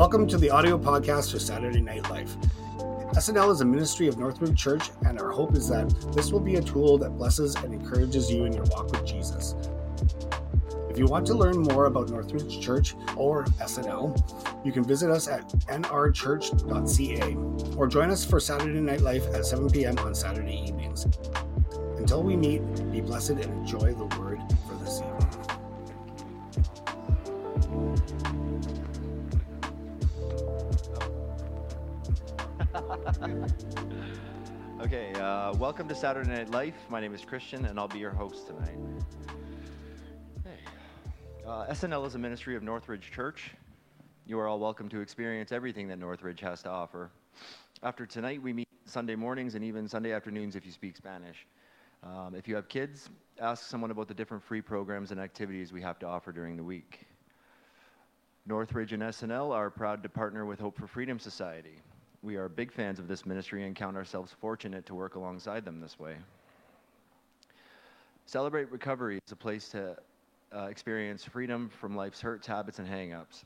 Welcome to the audio podcast for Saturday Night Life. SNL is a ministry of Northridge Church, and our hope is that this will be a tool that blesses and encourages you in your walk with Jesus. If you want to learn more about Northridge Church or SNL, you can visit us at nrchurch.ca or join us for Saturday Night Life at 7 p.m. on Saturday evenings. Until we meet, be blessed and enjoy the welcome to Saturday Night Life. My name is Christian, and I'll be your host tonight. Hey. Uh, SNL is a ministry of Northridge Church. You are all welcome to experience everything that Northridge has to offer. After tonight, we meet Sunday mornings and even Sunday afternoons if you speak Spanish. Um, if you have kids, ask someone about the different free programs and activities we have to offer during the week. Northridge and SNL are proud to partner with Hope for Freedom Society. We are big fans of this ministry and count ourselves fortunate to work alongside them this way. Celebrate Recovery is a place to uh, experience freedom from life's hurts, habits, and hangups.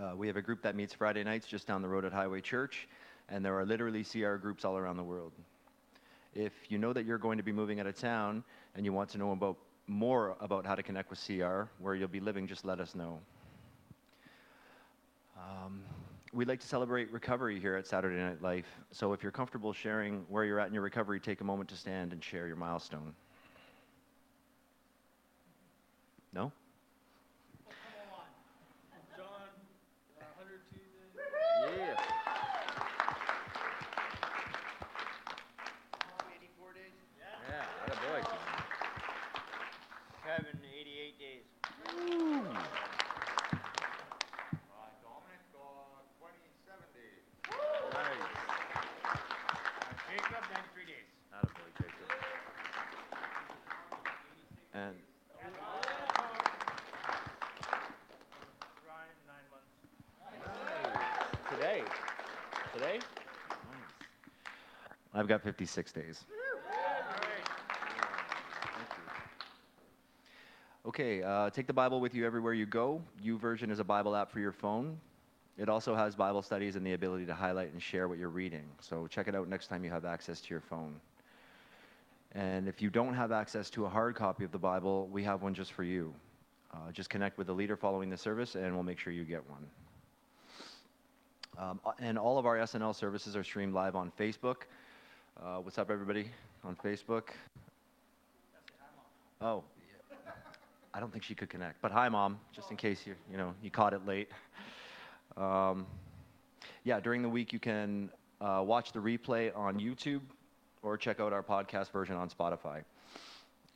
Uh, we have a group that meets Friday nights just down the road at Highway Church, and there are literally CR groups all around the world. If you know that you're going to be moving out of town and you want to know about more about how to connect with CR, where you'll be living, just let us know. Um, we'd like to celebrate recovery here at Saturday Night Life. So if you're comfortable sharing where you're at in your recovery, take a moment to stand and share your milestone. No? Yeah. Yeah, attaboy. Kevin, 88 days. Dominic, uh, 27 days. Nice. Jacob, 93 days. Attaboy, Jacob. And Ryan, 9 months. today, today, I've got 56 days. Okay, uh, take the Bible with you everywhere you go. YouVersion is a Bible app for your phone. It also has Bible studies and the ability to highlight and share what you're reading. So check it out next time you have access to your phone. And if you don't have access to a hard copy of the Bible, we have one just for you. Uh, just connect with the leader following the service, and we'll make sure you get one. Um, uh, and all of our SNL services are streamed live on Facebook. Uh, what's up, everybody, on Facebook? Oh. I don't think she could connect, but hi, mom, just in case you you know you caught it late. Um, yeah, during the week you can uh, watch the replay on YouTube or check out our podcast version on Spotify.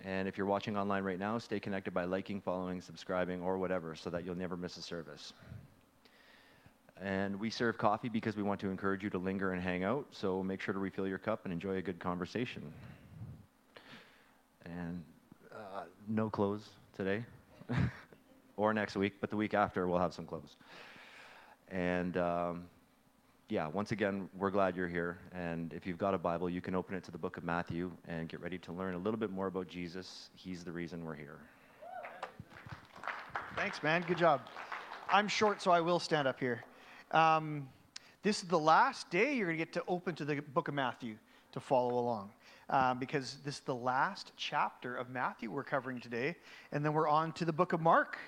And if you're watching online right now, stay connected by liking, following, subscribing, or whatever, so that you'll never miss a service. And we serve coffee because we want to encourage you to linger and hang out. So make sure to refill your cup and enjoy a good conversation. And uh, no clothes today or next week, but the week after we'll have some clothes. And um, yeah, once again, we're glad you're here. And if you've got a Bible, you can open it to the book of Matthew and get ready to learn a little bit more about Jesus. He's the reason we're here. Thanks, man. Good job. I'm short, so I will stand up here. Um, this is the last day you're going to get to open to the book of Matthew to follow along. Um, because this is the last chapter of Matthew we're covering today. And then we're on to the book of Mark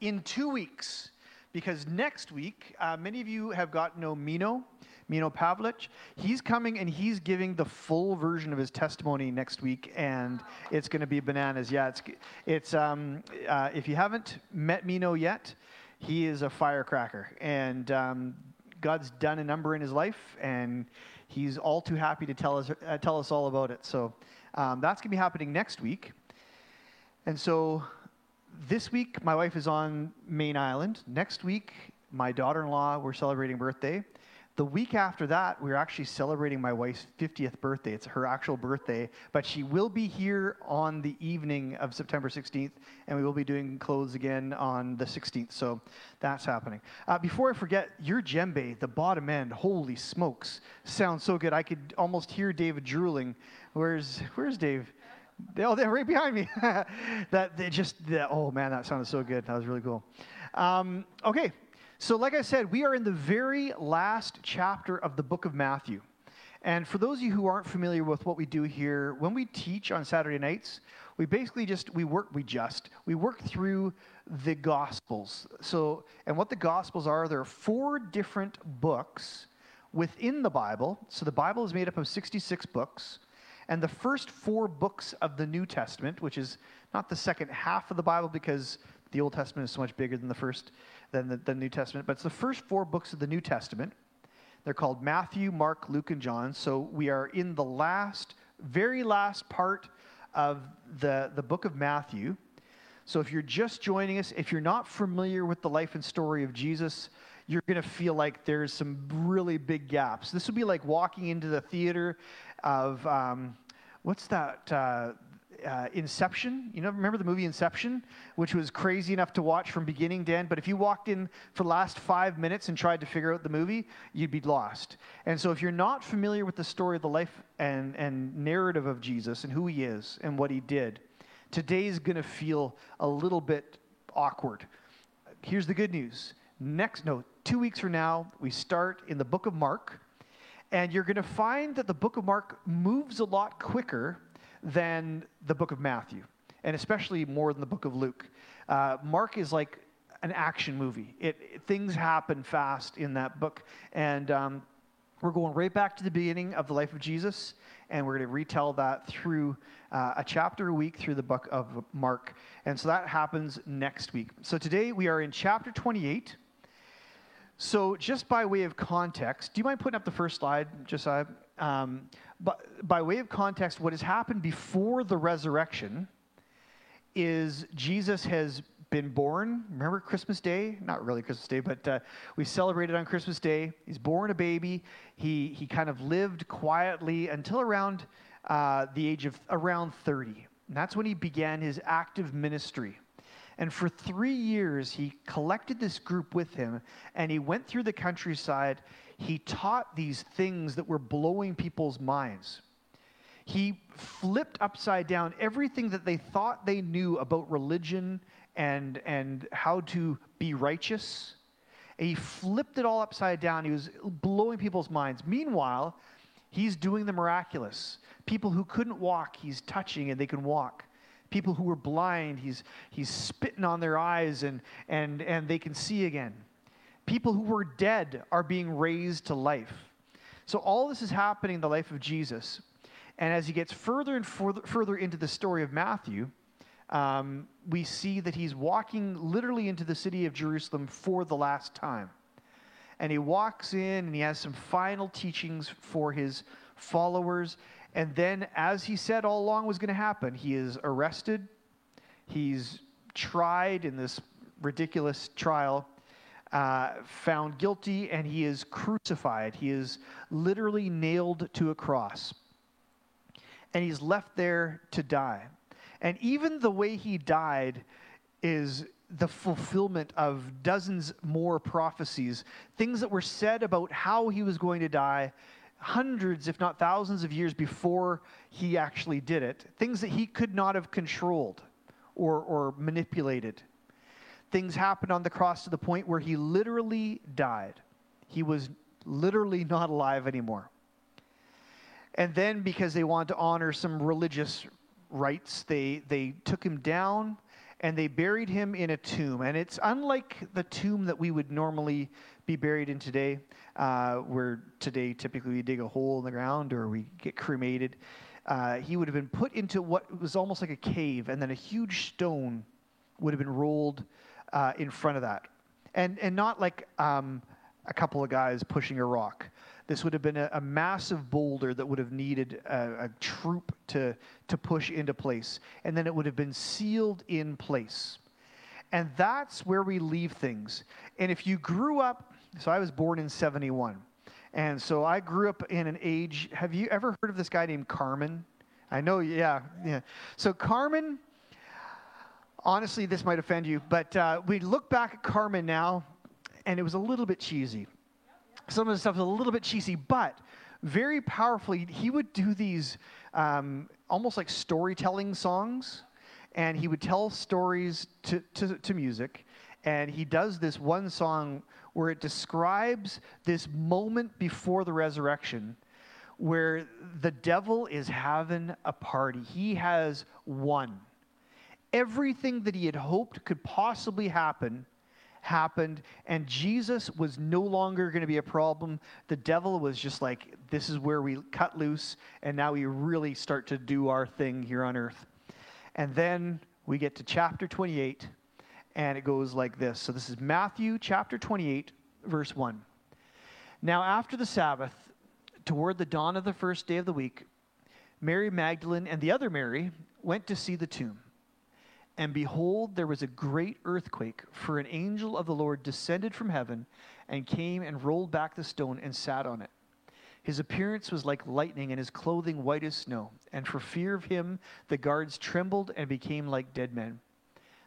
in two weeks. Because next week, uh, many of you have got know Mino, Mino Pavlich. He's coming and he's giving the full version of his testimony next week, and it's going to be bananas. Yeah, it's it's um, uh, if you haven't met Mino yet, he is a firecracker, and um, God's done a number in his life, and he's all too happy to tell us uh, tell us all about it. So um, that's going to be happening next week, and so this week, my wife is on Mayne Island. Next week, my daughter in law, we're celebrating birthday. The week after that, we're actually celebrating my wife's 50th birthday. It's her actual birthday, but she will be here on the evening of September 16th, and we will be doing clothes again on the 16th. So that's happening. Uh, before I forget, your djembe, the bottom end, holy smokes, sounds so good. I could almost hear David drooling. Where's Where's Dave? Oh, they're right behind me. that they just, that, oh man, that sounded so good. That was really cool. Um, okay, So, like I said, we are in the very last chapter of the book of Matthew. And for those of you who aren't familiar with what we do here, when we teach on Saturday nights, we basically just we work we just we work through the gospels. So, and what the gospels are, there are four different books within the Bible. So the Bible is made up of 66 books. And the first four books of the New Testament, which is not the second half of the Bible because the Old Testament is so much bigger than the first than the, the New Testament, but it's the first four books of the New Testament. They're called Matthew, Mark, Luke, and John. So we are in the last, very last part of the, the book of Matthew. So if you're just joining us, if you're not familiar with the life and story of Jesus, you're going to feel like there's some really big gaps. This would be like walking into the theater of, um, what's that? Uh, uh, Inception. You know, remember the movie Inception, which was crazy enough to watch from beginning to end. But if you walked in for the last five minutes and tried to figure out the movie, you'd be lost. And so, if you're not familiar with the story of the life and, and narrative of Jesus and who he is and what he did, today's going to feel a little bit awkward. Here's the good news. Next, no, two weeks from now, we start in the book of Mark. And you're going to find that the book of Mark moves a lot quicker than the book of Matthew, and especially more than the book of Luke. Uh, Mark is like an action movie. It, it, things happen fast in that book, and um, we're going right back to the beginning of the life of Jesus, and we're going to retell that through uh, a chapter a week through the book of Mark. And so that happens next week. So today we are in chapter 28. So, just by way of context, do you mind putting up the first slide, Josiah? Um, but by way of context, what has happened before the resurrection is Jesus has been born. Remember Christmas Day? Not really Christmas Day, but uh, we celebrated on Christmas Day. He's born a baby. He, he kind of lived quietly until around uh, the age of around 30. And that's when he began his active ministry. And for three years, he collected this group with him and he went through the countryside. He taught these things that were blowing people's minds. He flipped upside down everything that they thought they knew about religion and, and how to be righteous. And he flipped it all upside down. He was blowing people's minds. Meanwhile, he's doing the miraculous. People who couldn't walk, he's touching and they can walk people who were blind he's, he's spitting on their eyes and, and, and they can see again. People who were dead are being raised to life. So all this is happening in the life of jesus. And as he gets further and further, further into the story of matthew um, we see that he's walking literally into the city of jerusalem for the last time. And he walks in and he has some final teachings for his followers and then, as he said all along was going to happen, he is arrested, he's tried in this ridiculous trial, uh, found guilty, and he is crucified. He is literally nailed to a cross. And he's left there to die. And even the way he died is the fulfillment of dozens more prophecies, things that were said about how he was going to die hundreds, if not thousands, of years before he actually did it, things that he could not have controlled or, or manipulated. Things happened on the cross to the point where he literally died. He was literally not alive anymore. And then, because they wanted to honor some religious rites, they, they took him down and they buried him in a tomb. And it's unlike the tomb that we would normally be buried in today, uh, where today typically we dig a hole in the ground or we get cremated. Uh, he would have been put into what was almost like a cave, and then a huge stone would have been rolled uh, in front of that. And, and not like um, a couple of guys pushing a rock. This would have been a, a massive boulder that would have needed a, a troop to, to push into place. And then it would have been sealed in place. And that's where we leave things. And if you grew up, so I was born in 71. And so I grew up in an age. Have you ever heard of this guy named Carmen? I know, yeah, yeah. So Carmen, honestly, this might offend you, but uh, we look back at Carmen now, and it was a little bit cheesy. Some of the stuff is a little bit cheesy, but very powerfully, he would do these um, almost like storytelling songs and he would tell stories to, to, to music. And he does this one song where it describes this moment before the resurrection where the devil is having a party. He has won. Everything that he had hoped could possibly happen happened, and Jesus was no longer going to be a problem. The devil was just like, this is where we cut loose, and now we really start to do our thing here on earth. And then we get to chapter 28, and it goes like this. So this is Matthew chapter 28, verse 1. Now, after the Sabbath, toward the dawn of the first day of the week, Mary Magdalene and the other Mary went to see the tomb. And behold, there was a great earthquake, for an angel of the Lord descended from heaven and came and rolled back the stone and sat on it. His appearance was like lightning, and his clothing white as snow. And for fear of him, the guards trembled and became like dead men.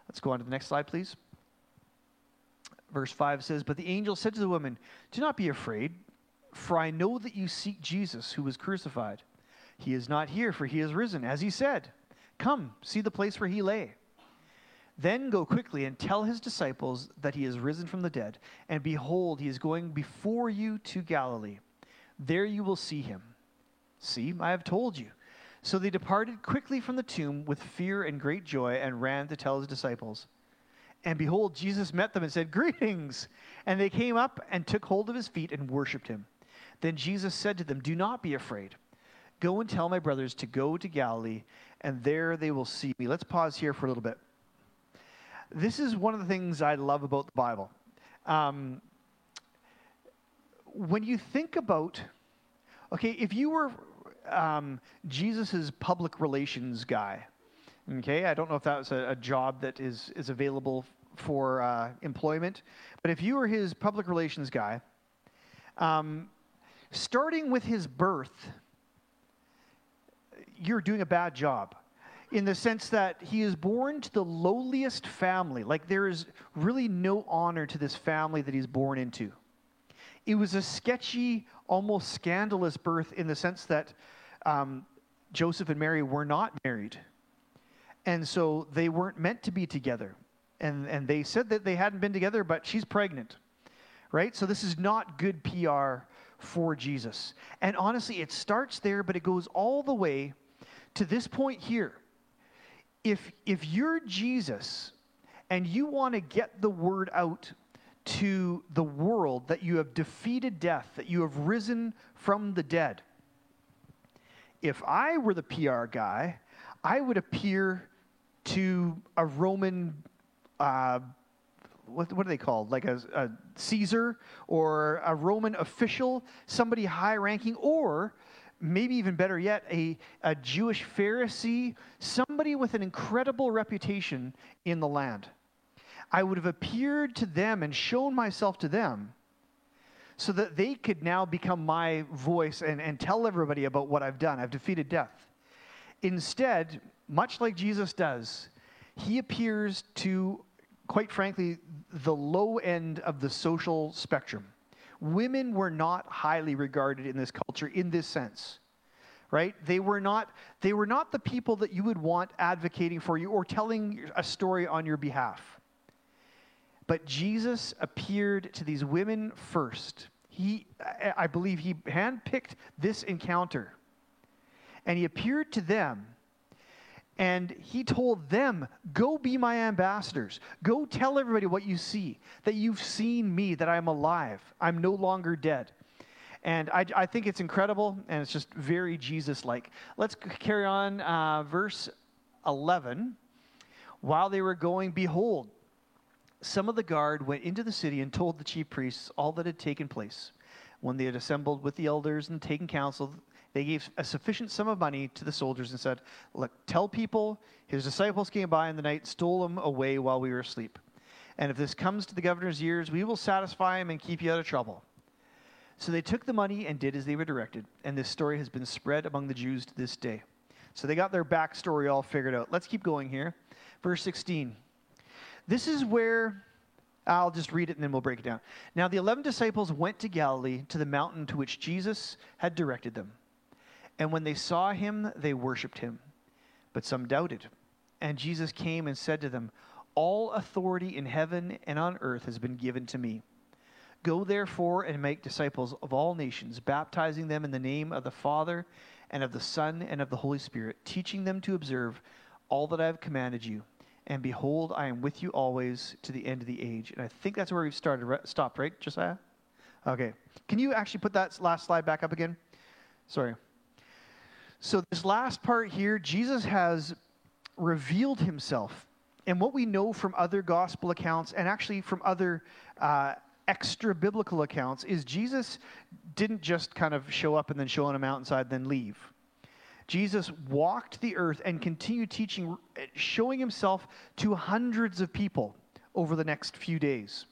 Let's go on to the next slide, please. Verse 5 says, But the angel said to the woman, Do not be afraid, for I know that you seek Jesus who was crucified. He is not here, for he is risen, as he said. Come, see the place where he lay. Then go quickly and tell his disciples that he is risen from the dead. And behold, he is going before you to Galilee. There you will see him. See, I have told you. So they departed quickly from the tomb with fear and great joy and ran to tell his disciples. And behold, Jesus met them and said, Greetings! And they came up and took hold of his feet and worshipped him. Then Jesus said to them, Do not be afraid. Go and tell my brothers to go to Galilee, and there they will see me. Let's pause here for a little bit. This is one of the things I love about the Bible. Um, when you think about, okay, if you were um, Jesus' public relations guy, okay, I don't know if that was a, a job that is, is available for uh, employment, but if you were his public relations guy, um, starting with his birth, you're doing a bad job in the sense that he is born to the lowliest family. Like there is really no honor to this family that he's born into. It was a sketchy, almost scandalous birth in the sense that um, Joseph and Mary were not married. And so they weren't meant to be together. And, and they said that they hadn't been together, but she's pregnant, right? So this is not good PR for Jesus. And honestly, it starts there, but it goes all the way to this point here if, if you're Jesus and you want to get the word out to the world that you have defeated death, that you have risen from the dead, if I were the PR guy, I would appear to a Roman, uh, what, what are they called? Like a, a Caesar or a Roman official, somebody high ranking, or maybe even better yet, a, a Jewish Pharisee, somebody with an incredible reputation in the land. I would have appeared to them and shown myself to them so that they could now become my voice and, and tell everybody about what I've done. I've defeated death. Instead, much like Jesus does, he appears to, quite frankly, the low end of the social spectrum women were not highly regarded in this culture in this sense right? They were not they were not the people that you would want advocating for you or telling a story on your behalf. But jesus appeared to these women first. He i believe he handpicked this encounter and he appeared to them and he told them, Go be my ambassadors. Go tell everybody what you see, that you've seen me, that I'm alive. I'm no longer dead. And I, I think it's incredible, and it's just very Jesus like. Let's carry on. Uh, verse 11. While they were going, behold, some of the guard went into the city and told the chief priests all that had taken place. When they had assembled with the elders and taken counsel, they gave a sufficient sum of money to the soldiers and said, Look, tell people his disciples came by in the night, stole him away while we were asleep. And if this comes to the governor's ears, we will satisfy him and keep you out of trouble. So they took the money and did as they were directed. And this story has been spread among the Jews to this day. So they got their backstory all figured out. Let's keep going here. Verse 16. This is where I'll just read it and then we'll break it down. Now the 11 disciples went to Galilee to the mountain to which Jesus had directed them. And when they saw him, they worshiped him. But some doubted. And Jesus came and said to them, All authority in heaven and on earth has been given to me. Go therefore and make disciples of all nations, baptizing them in the name of the Father and of the Son and of the Holy Spirit, teaching them to observe all that I have commanded you. And behold, I am with you always to the end of the age. And I think that's where we've started, right? stopped, right, Josiah? Okay. Can you actually put that last slide back up again? Sorry. So, this last part here, Jesus has revealed himself. And what we know from other gospel accounts and actually from other uh, extra biblical accounts is Jesus didn't just kind of show up and then show on a mountainside, and then leave. Jesus walked the earth and continued teaching, showing himself to hundreds of people over the next few days.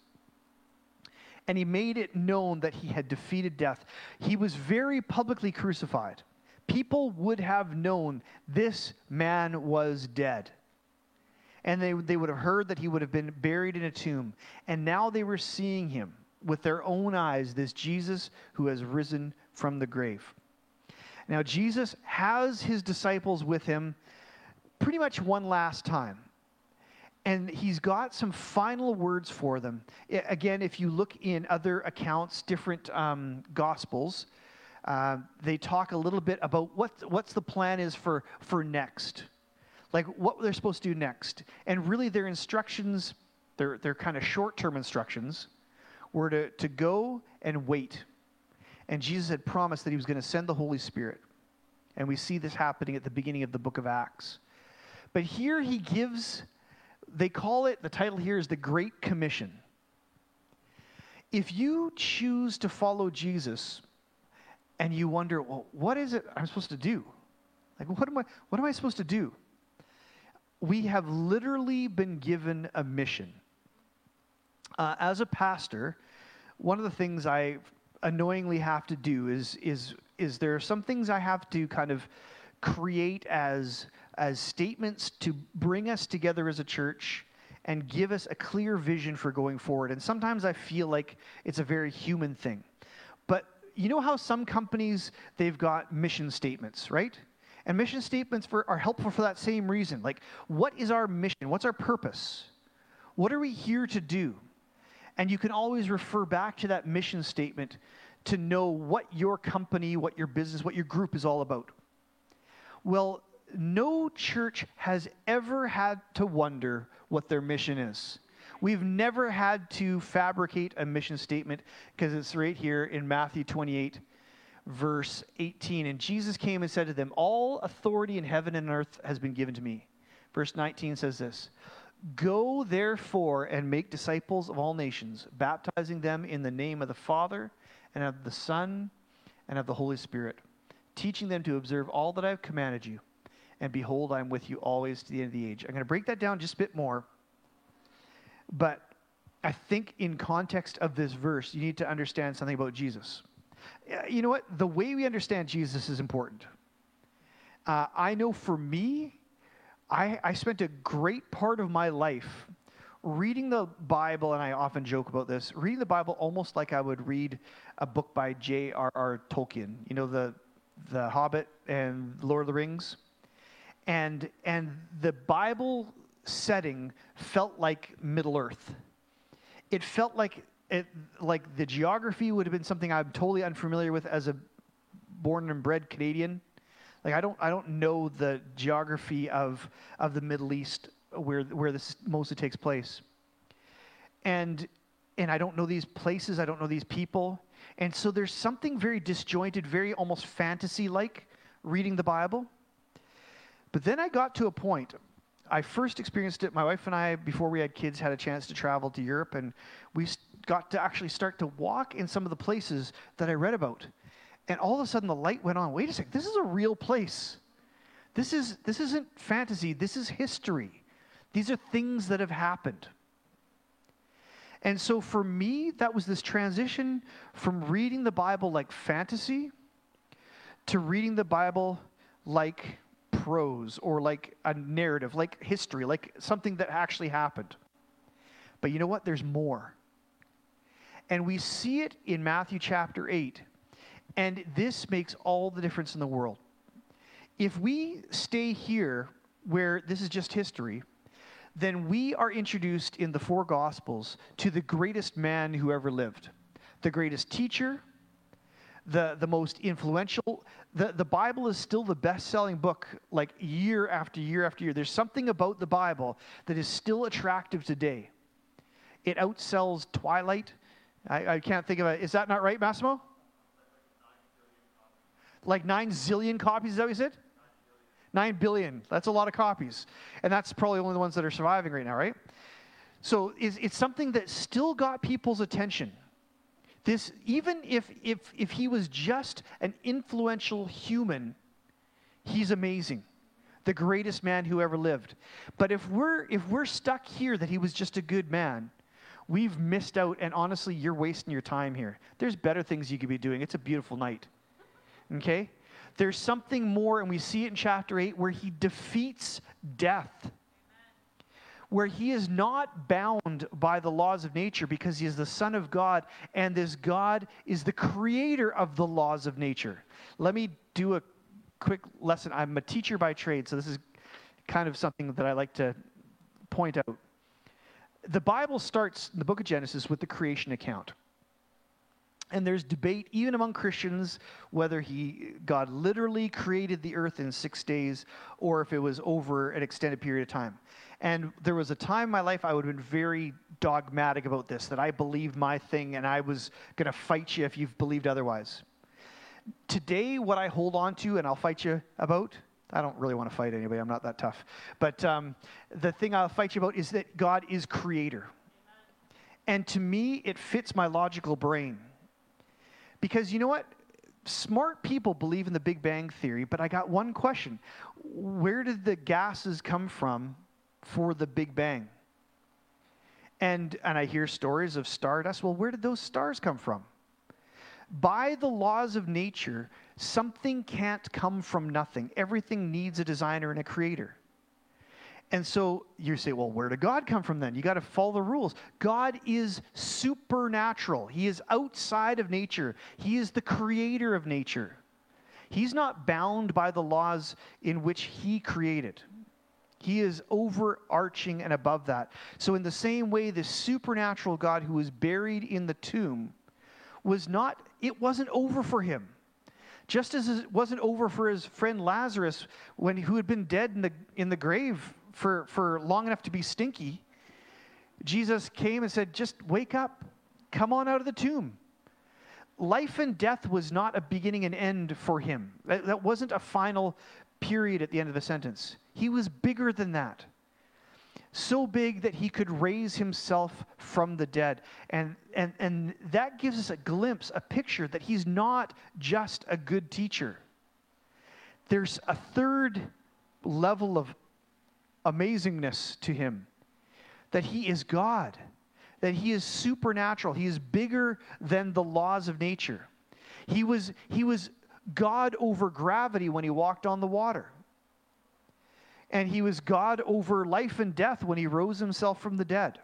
And he made it known that he had defeated death. He was very publicly crucified. People would have known this man was dead. And they, they would have heard that he would have been buried in a tomb. And now they were seeing him with their own eyes, this Jesus who has risen from the grave. Now, Jesus has his disciples with him pretty much one last time. And he's got some final words for them. Again, if you look in other accounts, different um, gospels, uh, they talk a little bit about what what's the plan is for for next, like what they're supposed to do next. And really, their instructions, they're they're kind of short term instructions, were to to go and wait and Jesus had promised that he was going to send the Holy Spirit. And we see this happening at the beginning of the book of Acts. But here he gives, they call it, the title here is the Great Commission. If you choose to follow Jesus and you wonder, well, what is it I'm supposed to do? Like, what am I, what am I supposed to do? We have literally been given a mission. Uh, as a pastor, one of the things I annoyingly have to do is is is there are some things I have to kind of create as as statements to bring us together as a church and give us a clear vision for going forward. And sometimes I feel like it's a very human thing. You know how some companies they've got mission statements, right? And mission statements for, are helpful for that same reason. Like, what is our mission? What's our purpose? What are we here to do? And you can always refer back to that mission statement to know what your company, what your business, what your group is all about. Well, no church has ever had to wonder what their mission is. We've never had to fabricate a mission statement because it's right here in Matthew 28, verse 18. And Jesus came and said to them, All authority in heaven and earth has been given to me. Verse 19 says this Go therefore and make disciples of all nations, baptizing them in the name of the Father and of the Son and of the Holy Spirit, teaching them to observe all that I have commanded you. And behold, I am with you always to the end of the age. I'm going to break that down just a bit more. But I think in context of this verse, you need to understand something about Jesus. You know what? The way we understand Jesus is important. Uh, I know for me, I, I spent a great part of my life reading the Bible, and I often joke about this, reading the Bible almost like I would read a book by J.R.R. Tolkien, you know, the, the Hobbit and Lord of the Rings. And, and the Bible setting felt like Middle Earth. It felt like, it, like the geography would have been something I'm totally unfamiliar with as a born and bred Canadian. Like I don't, I don't know the geography of, of the Middle East where, where this mostly takes place. And, and I don't know these places, I don't know these people. And so there's something very disjointed, very almost fantasy like reading the Bible. But then I got to a point. I first experienced it, my wife and I, before we had kids, had a chance to travel to Europe, and we got to actually start to walk in some of the places that I read about. And all of a sudden, the light went on. Wait a second, this is a real place. This, is, this isn't fantasy, this is history. These are things that have happened. And so for me, that was this transition from reading the Bible like fantasy to reading the Bible like prose or like a narrative, like history, like something that actually happened. But you know what? There's more. And we see it in Matthew chapter 8. And this makes all the difference in the world. If we stay here where this is just history, then we are introduced in the four Gospels to the greatest man who ever lived. the greatest teacher, the, the most influential. The, the Bible is still the best selling book, like year after year after year. There's something about the Bible that is still attractive today. It outsells Twilight. I, I can't think of it. Is that not right, Massimo? Like nine zillion copies, is that what you said? Nine billion. That's a lot of copies. And that's probably only the ones that are surviving right now, right? So it's, it's something that still got people's attention. This, even if, if, if he was just an influential human, he's amazing. The greatest man who ever lived. But if we're, if we're stuck here that he was just a good man, we've missed out. And honestly, you're wasting your time here. There's better things you could be doing. It's a beautiful night. Okay? There's something more, and we see it in chapter 8 where he defeats death where he is not bound by the laws of nature because he is the Son of God, and this God is the creator of the laws of nature. Let me do a quick lesson. I'm a teacher by trade, so this is kind of something that I like to point out. The Bible starts the book of Genesis with the creation account. And there's debate even among Christians whether he God literally created the earth in 6 days or if it was over an extended period of time. And there was a time in my life I would have been very dogmatic about this, that I believed my thing and I was going to fight you if you've believed otherwise. Today, what I hold on to and I'll fight you about, I don't really want to fight anybody, I'm not that tough. But um, the thing I'll fight you about is that God is creator. And to me, it fits my logical brain. Because you know what? Smart people believe in the Big Bang Theory, but I got one question. Where did the gases come from for the Big Bang. And, and I hear stories of stardust. Well, where did those stars come from? By the laws of nature, something can't come from nothing. Everything needs a designer and a creator. And so you say, well, where did God come from then? You got to follow the rules. God is supernatural, He is outside of nature, He is the creator of nature. He's not bound by the laws in which He created. He is overarching and above that. So, in the same way, the supernatural God who was buried in the tomb was not, it wasn't over for him. Just as it wasn't over for his friend Lazarus, when, who had been dead in the, in the grave for, for long enough to be stinky, Jesus came and said, Just wake up, come on out of the tomb. Life and death was not a beginning and end for him. That, that wasn't a final period at the end of the sentence. He was bigger than that. So big that he could raise himself from the dead. And, and, and that gives us a glimpse, a picture that he's not just a good teacher. There's a third level of amazingness to him that he is God, that he is supernatural, he is bigger than the laws of nature. He was, he was God over gravity when he walked on the water and he was God over life and death when he rose himself from the dead.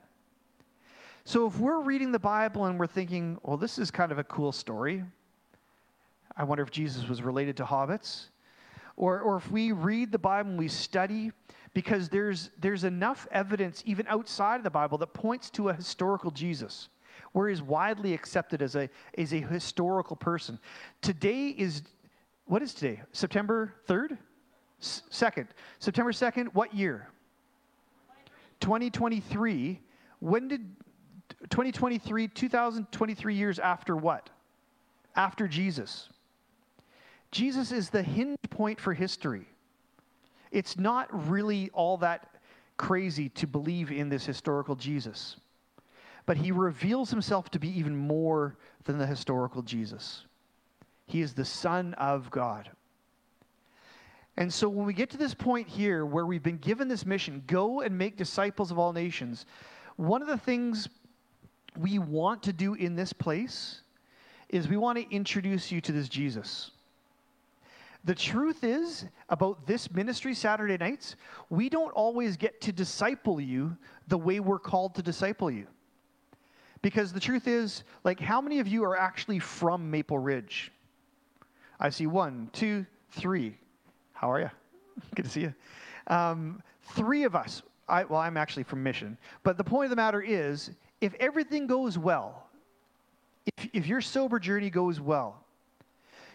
So if we're reading the Bible and we're thinking, well, this is kind of a cool story, I wonder if Jesus was related to hobbits. Or, or if we read the Bible and we study, because there's, there's enough evidence, even outside of the Bible, that points to a historical Jesus, where he's widely accepted as a, as a historical person. Today is, what is today? September 3rd? 2nd. September 2nd, what year? 2023. When did 2023, 2023 years after what? After Jesus. Jesus is the hinge point for history. It's not really all that crazy to believe in this historical Jesus. But he reveals himself to be even more than the historical Jesus. He is the Son of God. And so when we get to this point here where we've been given this mission, go and make disciples of all nations, one of the things we want to do in this place is we want to introduce you to this Jesus. The truth is about this ministry Saturday nights, we don't always get to disciple you the way we're called to disciple you. Because the truth is, like, how many of you are actually from Maple Ridge? I see one, two, three. How are you? Good to see you. Um, three of us, I, well, I'm actually from Mission, but the point of the matter is if everything goes well, if, if your sober journey goes well,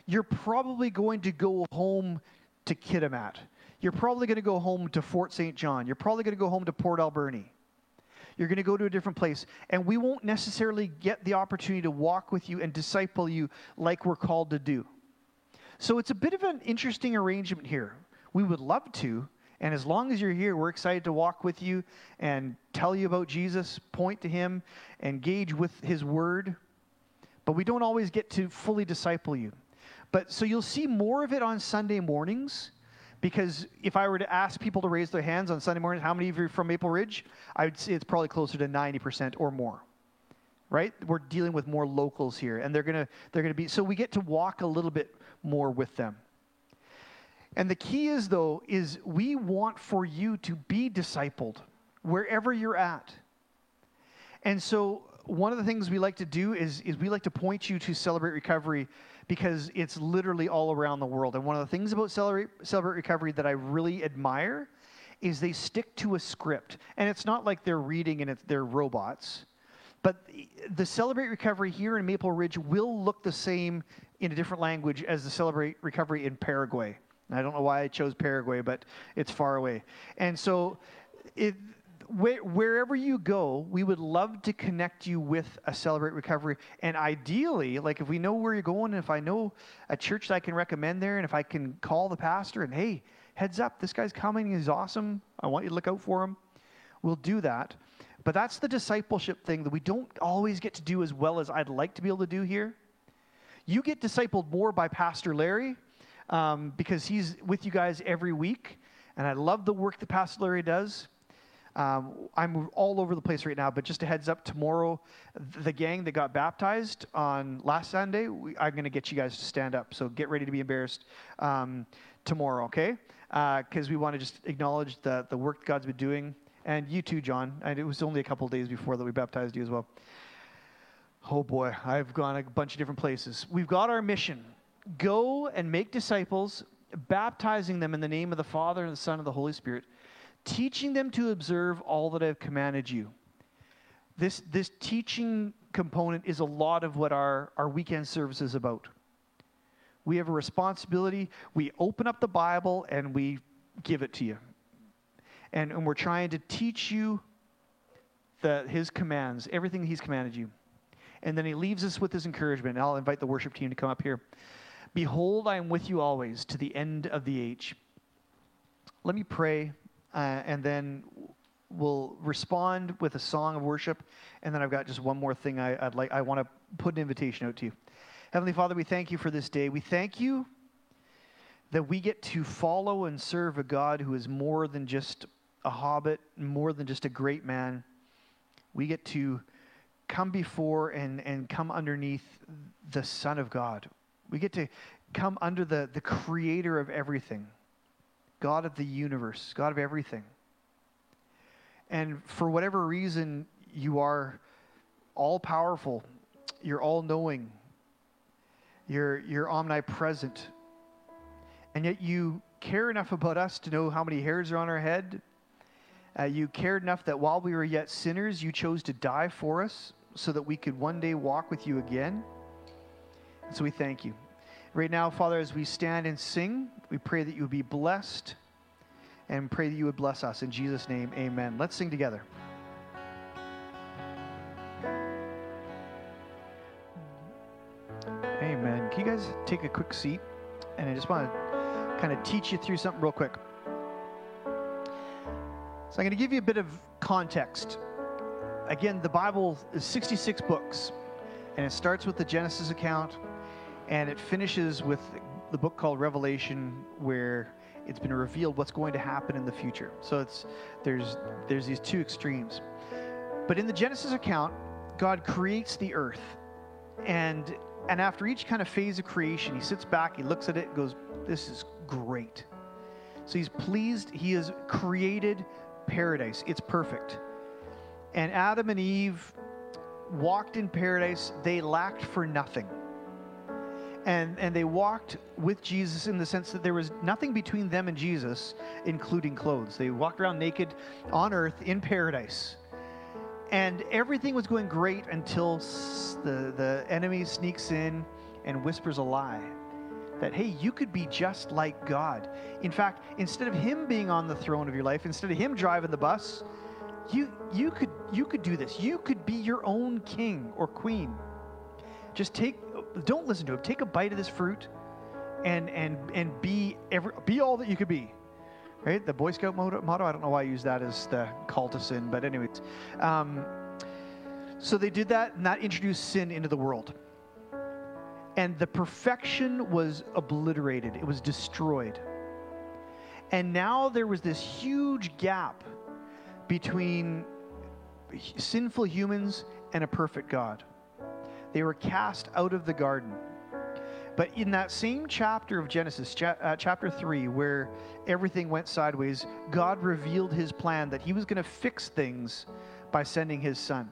you're probably going to go home to Kitimat. You're probably going to go home to Fort St. John. You're probably going to go home to Port Alberni. You're going to go to a different place. And we won't necessarily get the opportunity to walk with you and disciple you like we're called to do. So it's a bit of an interesting arrangement here. We would love to. And as long as you're here, we're excited to walk with you and tell you about Jesus, point to him, engage with his word. But we don't always get to fully disciple you. But so you'll see more of it on Sunday mornings because if I were to ask people to raise their hands on Sunday mornings, how many of you are from Maple Ridge? I would say it's probably closer to 90% or more. Right? We're dealing with more locals here and they're going to they're going to be so we get to walk a little bit more with them. And the key is though is we want for you to be discipled wherever you're at. And so one of the things we like to do is, is we like to point you to Celebrate Recovery because it's literally all around the world. And one of the things about Celebrate, Celebrate Recovery that I really admire is they stick to a script. And it's not like they're reading and it's, they're robots. But the Celebrate Recovery here in Maple Ridge will look the same in a different language as the Celebrate Recovery in Paraguay. And I don't know why I chose Paraguay, but it's far away. And so it, where, wherever you go, we would love to connect you with a Celebrate Recovery. And ideally, like if we know where you're going, and if I know a church that I can recommend there, and if I can call the pastor and, hey, heads up, this guy's coming, he's awesome, I want you to look out for him, we'll do that. But that's the discipleship thing that we don't always get to do as well as I'd like to be able to do here. You get discipled more by Pastor Larry um, because he's with you guys every week. And I love the work that Pastor Larry does. Um, I'm all over the place right now, but just a heads up tomorrow, the gang that got baptized on last Sunday, we, I'm going to get you guys to stand up. So get ready to be embarrassed um, tomorrow, okay? Because uh, we want to just acknowledge the, the work God's been doing. And you too, John. And it was only a couple days before that we baptized you as well. Oh boy, I've gone a bunch of different places. We've got our mission go and make disciples, baptizing them in the name of the Father and the Son and the Holy Spirit teaching them to observe all that I've commanded you. This, this teaching component is a lot of what our, our weekend service is about. We have a responsibility. We open up the Bible and we give it to you. And, and we're trying to teach you the, his commands, everything he's commanded you. And then he leaves us with his encouragement. I'll invite the worship team to come up here. Behold, I am with you always to the end of the age. Let me pray uh, and then we'll respond with a song of worship. And then I've got just one more thing I, would like. I want to put an invitation out to you. Heavenly Father, we thank you for this day. We thank you that we get to follow and serve a God who is more than just a hobbit, more than just a great man. We get to come before and, and come underneath the Son of God. We get to come under the, the creator of everything. God of the universe, God of everything. And for whatever reason, you are all powerful, you're all knowing, you're, you're omnipresent. And yet you care enough about us to know how many hairs are on our head. Uh, you cared enough that while we were yet sinners, you chose to die for us so that we could one day walk with you again. And so we thank you. Right now, Father, as we stand and sing, we pray that you would be blessed and pray that you would bless us. In Jesus' name, amen. Let's sing together. Amen. Can you guys take a quick seat? And I just want to kind of teach you through something real quick. So I'm going to give you a bit of context. Again, the Bible is 66 books, and it starts with the Genesis account and it finishes with the book called Revelation, where it's been revealed what's going to happen in the future. So it's there's there's these two extremes. But in the Genesis account, God creates the earth. And and after each kind of phase of creation, he sits back, he looks at it, goes, This is great. So he's pleased, he has created paradise. It's perfect. And Adam and Eve walked in paradise, they lacked for nothing and, and they walked with Jesus in the sense that there was nothing between them and Jesus, including clothes. They walked around naked on earth in paradise. And everything was going great until the, the enemy sneaks in and whispers a lie that, hey, you could be just like God. In fact, instead of Him being on the throne of your life, instead of Him driving the bus, you, you, could, you could do this. You could be your own king or queen. Just take, don't listen to him. Take a bite of this fruit and, and, and be, every, be all that you could be. Right? The Boy Scout motto, motto, I don't know why I use that as the call to sin, but anyways. Um, so they did that, and that introduced sin into the world. And the perfection was obliterated, it was destroyed. And now there was this huge gap between sinful humans and a perfect God. They were cast out of the garden. But in that same chapter of Genesis, cha- uh, chapter 3, where everything went sideways, God revealed his plan that he was going to fix things by sending his son.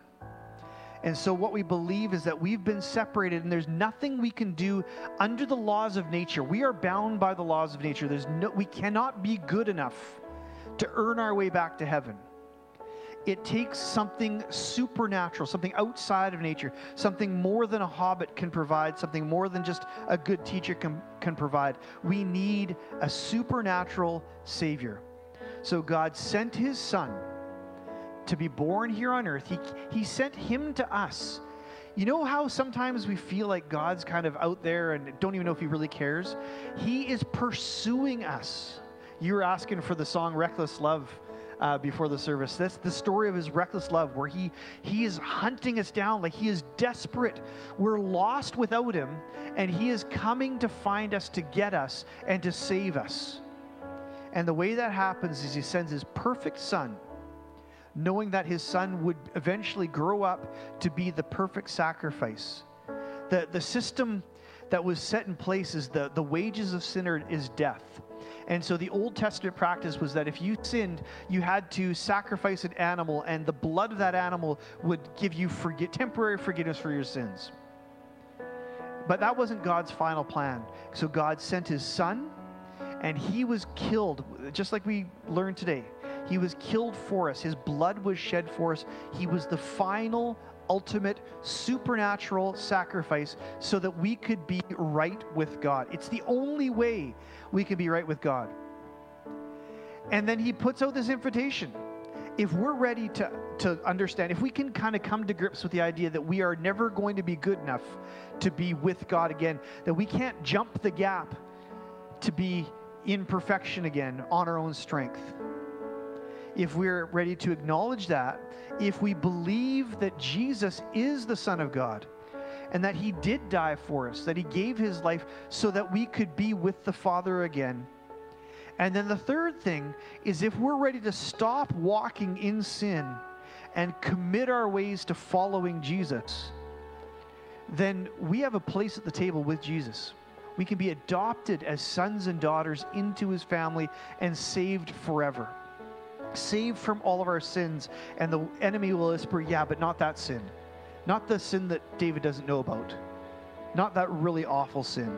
And so, what we believe is that we've been separated, and there's nothing we can do under the laws of nature. We are bound by the laws of nature. There's no, we cannot be good enough to earn our way back to heaven. It takes something supernatural, something outside of nature, something more than a hobbit can provide, something more than just a good teacher can, can provide. We need a supernatural Savior. So, God sent His Son to be born here on earth. He, he sent him to us. You know how sometimes we feel like God's kind of out there and don't even know if he really cares? He is pursuing us. You were asking for the song Reckless Love uh, before the service. That's the story of his reckless love, where he, he is hunting us down like he is desperate. We're lost without him, and he is coming to find us, to get us, and to save us. And the way that happens is he sends his perfect son knowing that his son would eventually grow up to be the perfect sacrifice. The, the system that was set in place is the, the wages of sinner is death. And so the Old Testament practice was that if you sinned, you had to sacrifice an animal, and the blood of that animal would give you temporary forgiveness for your sins. But that wasn't God's final plan. So God sent his son, and he was killed, just like we learned today. He was killed for us. His blood was shed for us. He was the final, ultimate, supernatural sacrifice so that we could be right with God. It's the only way we can be right with God. And then he puts out this invitation. If we're ready to, to understand, if we can kind of come to grips with the idea that we are never going to be good enough to be with God again, that we can't jump the gap to be in perfection again on our own strength if we're ready to acknowledge that, if we believe that Jesus is the Son of God and that He did die for us, that He gave His life so that we could be with the Father again. And then the third thing is if we're ready to stop walking in sin and commit our ways to following Jesus, then we have a place at the table with Jesus. We can be adopted as sons and daughters into His family and saved forever saved from all of our sins. And the enemy will whisper, Yeah, but not that sin. Not the sin that David doesn't know about. Not that really awful sin.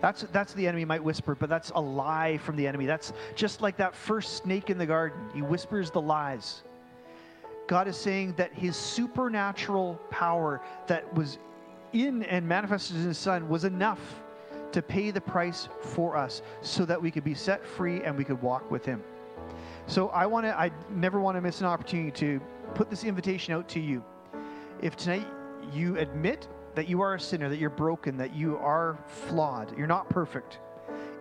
That's, that's the enemy might whisper, but that's a lie from the enemy. That's just like that first snake in the garden. He whispers the lies. God is saying that his supernatural power that was in and manifested in his son was enough to pay the price for us so that we could be set free and we could walk with him. So I want to, I never want to miss an opportunity to put this invitation out to you. If tonight you admit that you are a sinner, that you're broken, that you are flawed, you're not perfect,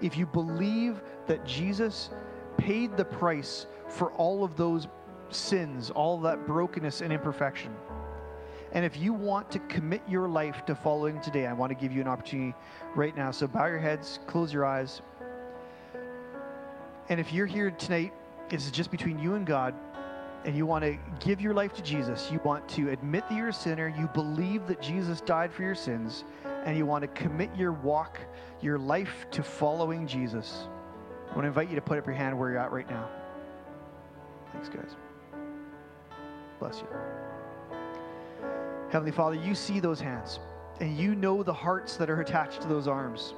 if you believe that Jesus paid the price for all of those sins, all that brokenness and imperfection, and if you want to commit your life to following today, I want to give you an opportunity right now. So bow your heads, close your eyes. And if you're here tonight it's just between you and God, and you want to give your life to Jesus, you want to admit that you're a sinner, you believe that Jesus died for your sins, and you want to commit your walk, your life to following Jesus, I want to invite you to put up your hand where you're at right now. Thanks, guys. Bless you. Heavenly Father, you see those hands, and you know the hearts that are attached to those arms.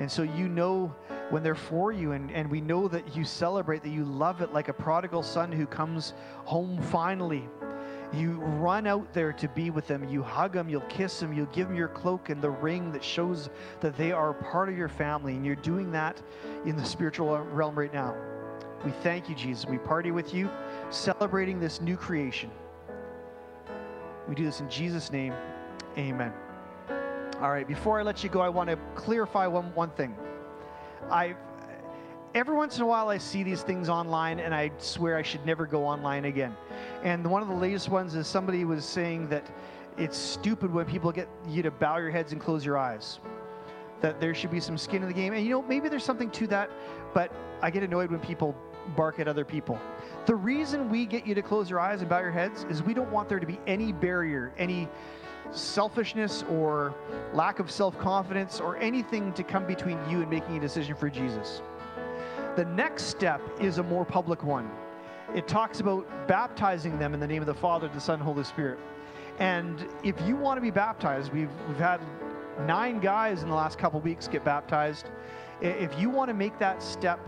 And so you know when they're for you, and, and we know that you celebrate, that you love it like a prodigal son who comes home finally. You run out there to be with them. You hug them, you'll kiss them, you'll give them your cloak and the ring that shows that they are part of your family. And you're doing that in the spiritual realm right now. We thank you, Jesus. We party with you, celebrating this new creation. We do this in Jesus' name. Amen. All right, before I let you go, I want to clarify one, one thing. I every once in a while I see these things online and I swear I should never go online again. And one of the latest ones is somebody was saying that it's stupid when people get you to bow your heads and close your eyes. That there should be some skin in the game. And you know, maybe there's something to that, but I get annoyed when people bark at other people. The reason we get you to close your eyes and bow your heads is we don't want there to be any barrier, any selfishness or lack of self confidence or anything to come between you and making a decision for Jesus. The next step is a more public one. It talks about baptizing them in the name of the Father, the Son, Holy Spirit. And if you want to be baptized, we've, we've had nine guys in the last couple weeks get baptized. If you want to make that step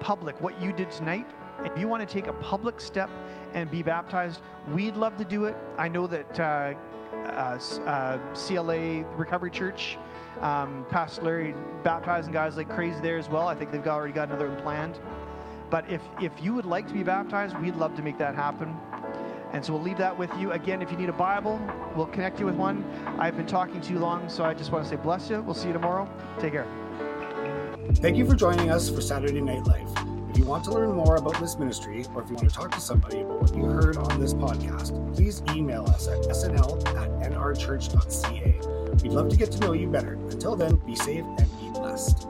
public, what you did tonight, if you want to take a public step and be baptized, we'd love to do it. I know that uh, uh, uh, CLA Recovery Church, um, Pastor Larry baptizing guys like crazy there as well. I think they've already got another one planned. But if, if you would like to be baptized, we'd love to make that happen. And so we'll leave that with you. Again, if you need a Bible, we'll connect you with one. I've been talking too long, so I just want to say bless you. We'll see you tomorrow. Take care. Thank you for joining us for Saturday Night Life. You want to learn more about this ministry, or if you want to talk to somebody about what you heard on this podcast, please email us at snl at nrchurch.ca. We'd love to get to know you better. Until then, be safe and be blessed.